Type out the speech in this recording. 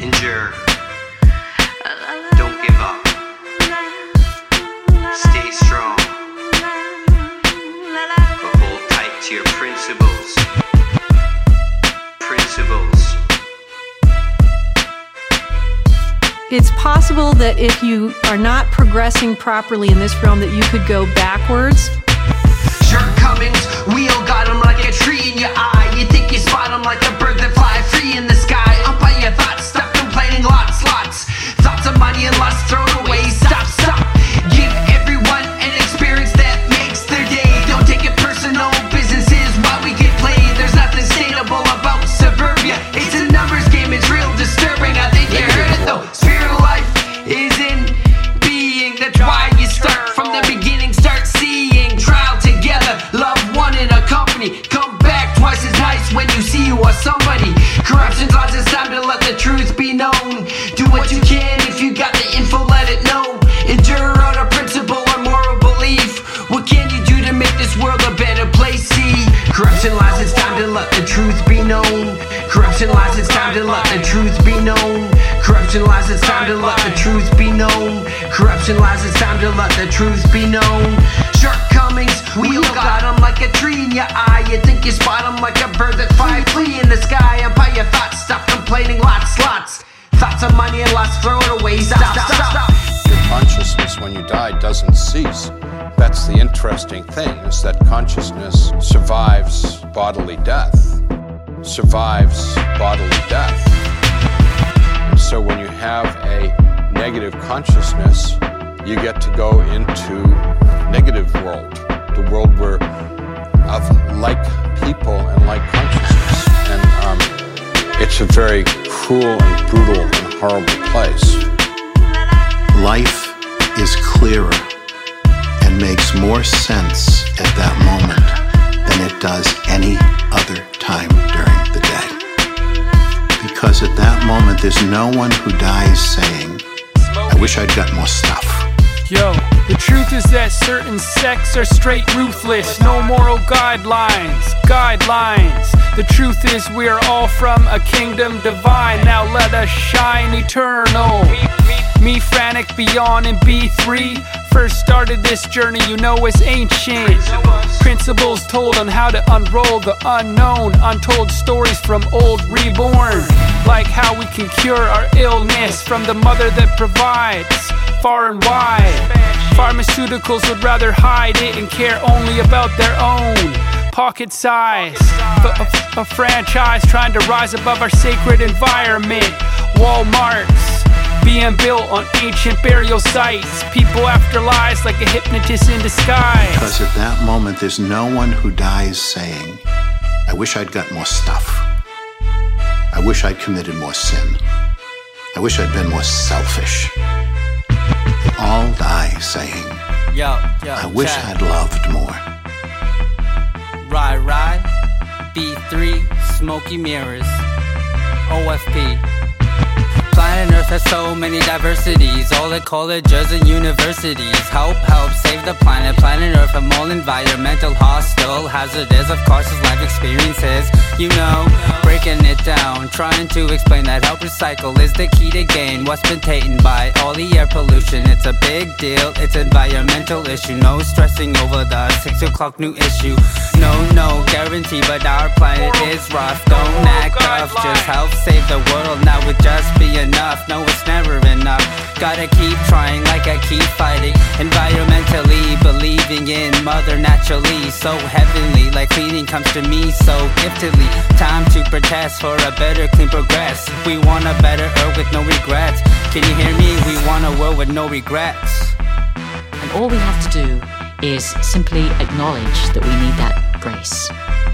Endure. Don't give up. Stay strong. But hold tight to your principles. Principles. It's possible that if you are not progressing properly in this realm, that you could go backwards. Corruption lies. It's time to let the truth be known. Corruption lies. It's time to let the truth be known. Corruption lies. It's time to let the truth be known. Corruption lies. It's time to let the truth be known. Shortcomings, we all got 'em like a tree in your eye. You think you spot 'em like a bird that fly flee in the sky. By your thoughts, stop complaining, lots, lots. Thoughts of money and lots, throw it away. Stop, stop, stop. Your consciousness when you die doesn't cease. The interesting thing, is that consciousness survives bodily death. Survives bodily death. So when you have a negative consciousness, you get to go into negative world, the world where of like people and like consciousness. And um, it's a very cruel and brutal and horrible place. life more sense at that moment than it does any other time during the day. Because at that moment, there's no one who dies saying, I wish I'd got more stuff. Yo, the truth is that certain sects are straight ruthless. No moral guidelines, guidelines. The truth is we are all from a kingdom divine. Now let us shine eternal. Me, frantic beyond and B3. First started this journey, you know it's ancient. Principles told on how to unroll the unknown. Untold stories from old reborn. Like how we can cure our illness from the mother that provides far and wide. Pharmaceuticals would rather hide it and care only about their own pocket size. But a, a franchise trying to rise above our sacred environment. Walmarts being built on ancient burial sites. People after lies like a hypnotist in disguise. Because at that moment, there's no one who dies saying, I wish I'd got more stuff. I wish I'd committed more sin. I wish I'd been more selfish. They all die saying, Yo, yo, I wish check. I'd loved more. Ride, ride. B3, Smoky Mirrors. OFP. Planet Earth has so many diversities. All the colleges and universities help, help save the planet. Planet Earth from all environmental, hostile, hazardous. Of course, it's life experiences. You know, breaking it down, trying to explain that help recycle is the key to gain what's been taken by all the air pollution. It's a big deal, it's environmental issue. No stressing over the six o'clock new issue. No, no guarantee, but our planet is rough. Don't oh, act tough, just help save the world. Now would just be enough. No, it's never enough. Gotta keep trying like I keep fighting. Environmentally, believing in mother naturally. So heavenly, like cleaning comes to me so giftedly. Time to protest for a better, clean progress. We want a better earth with no regrets. Can you hear me? We want a world with no regrets. And all we have to do is simply acknowledge that we need that grace.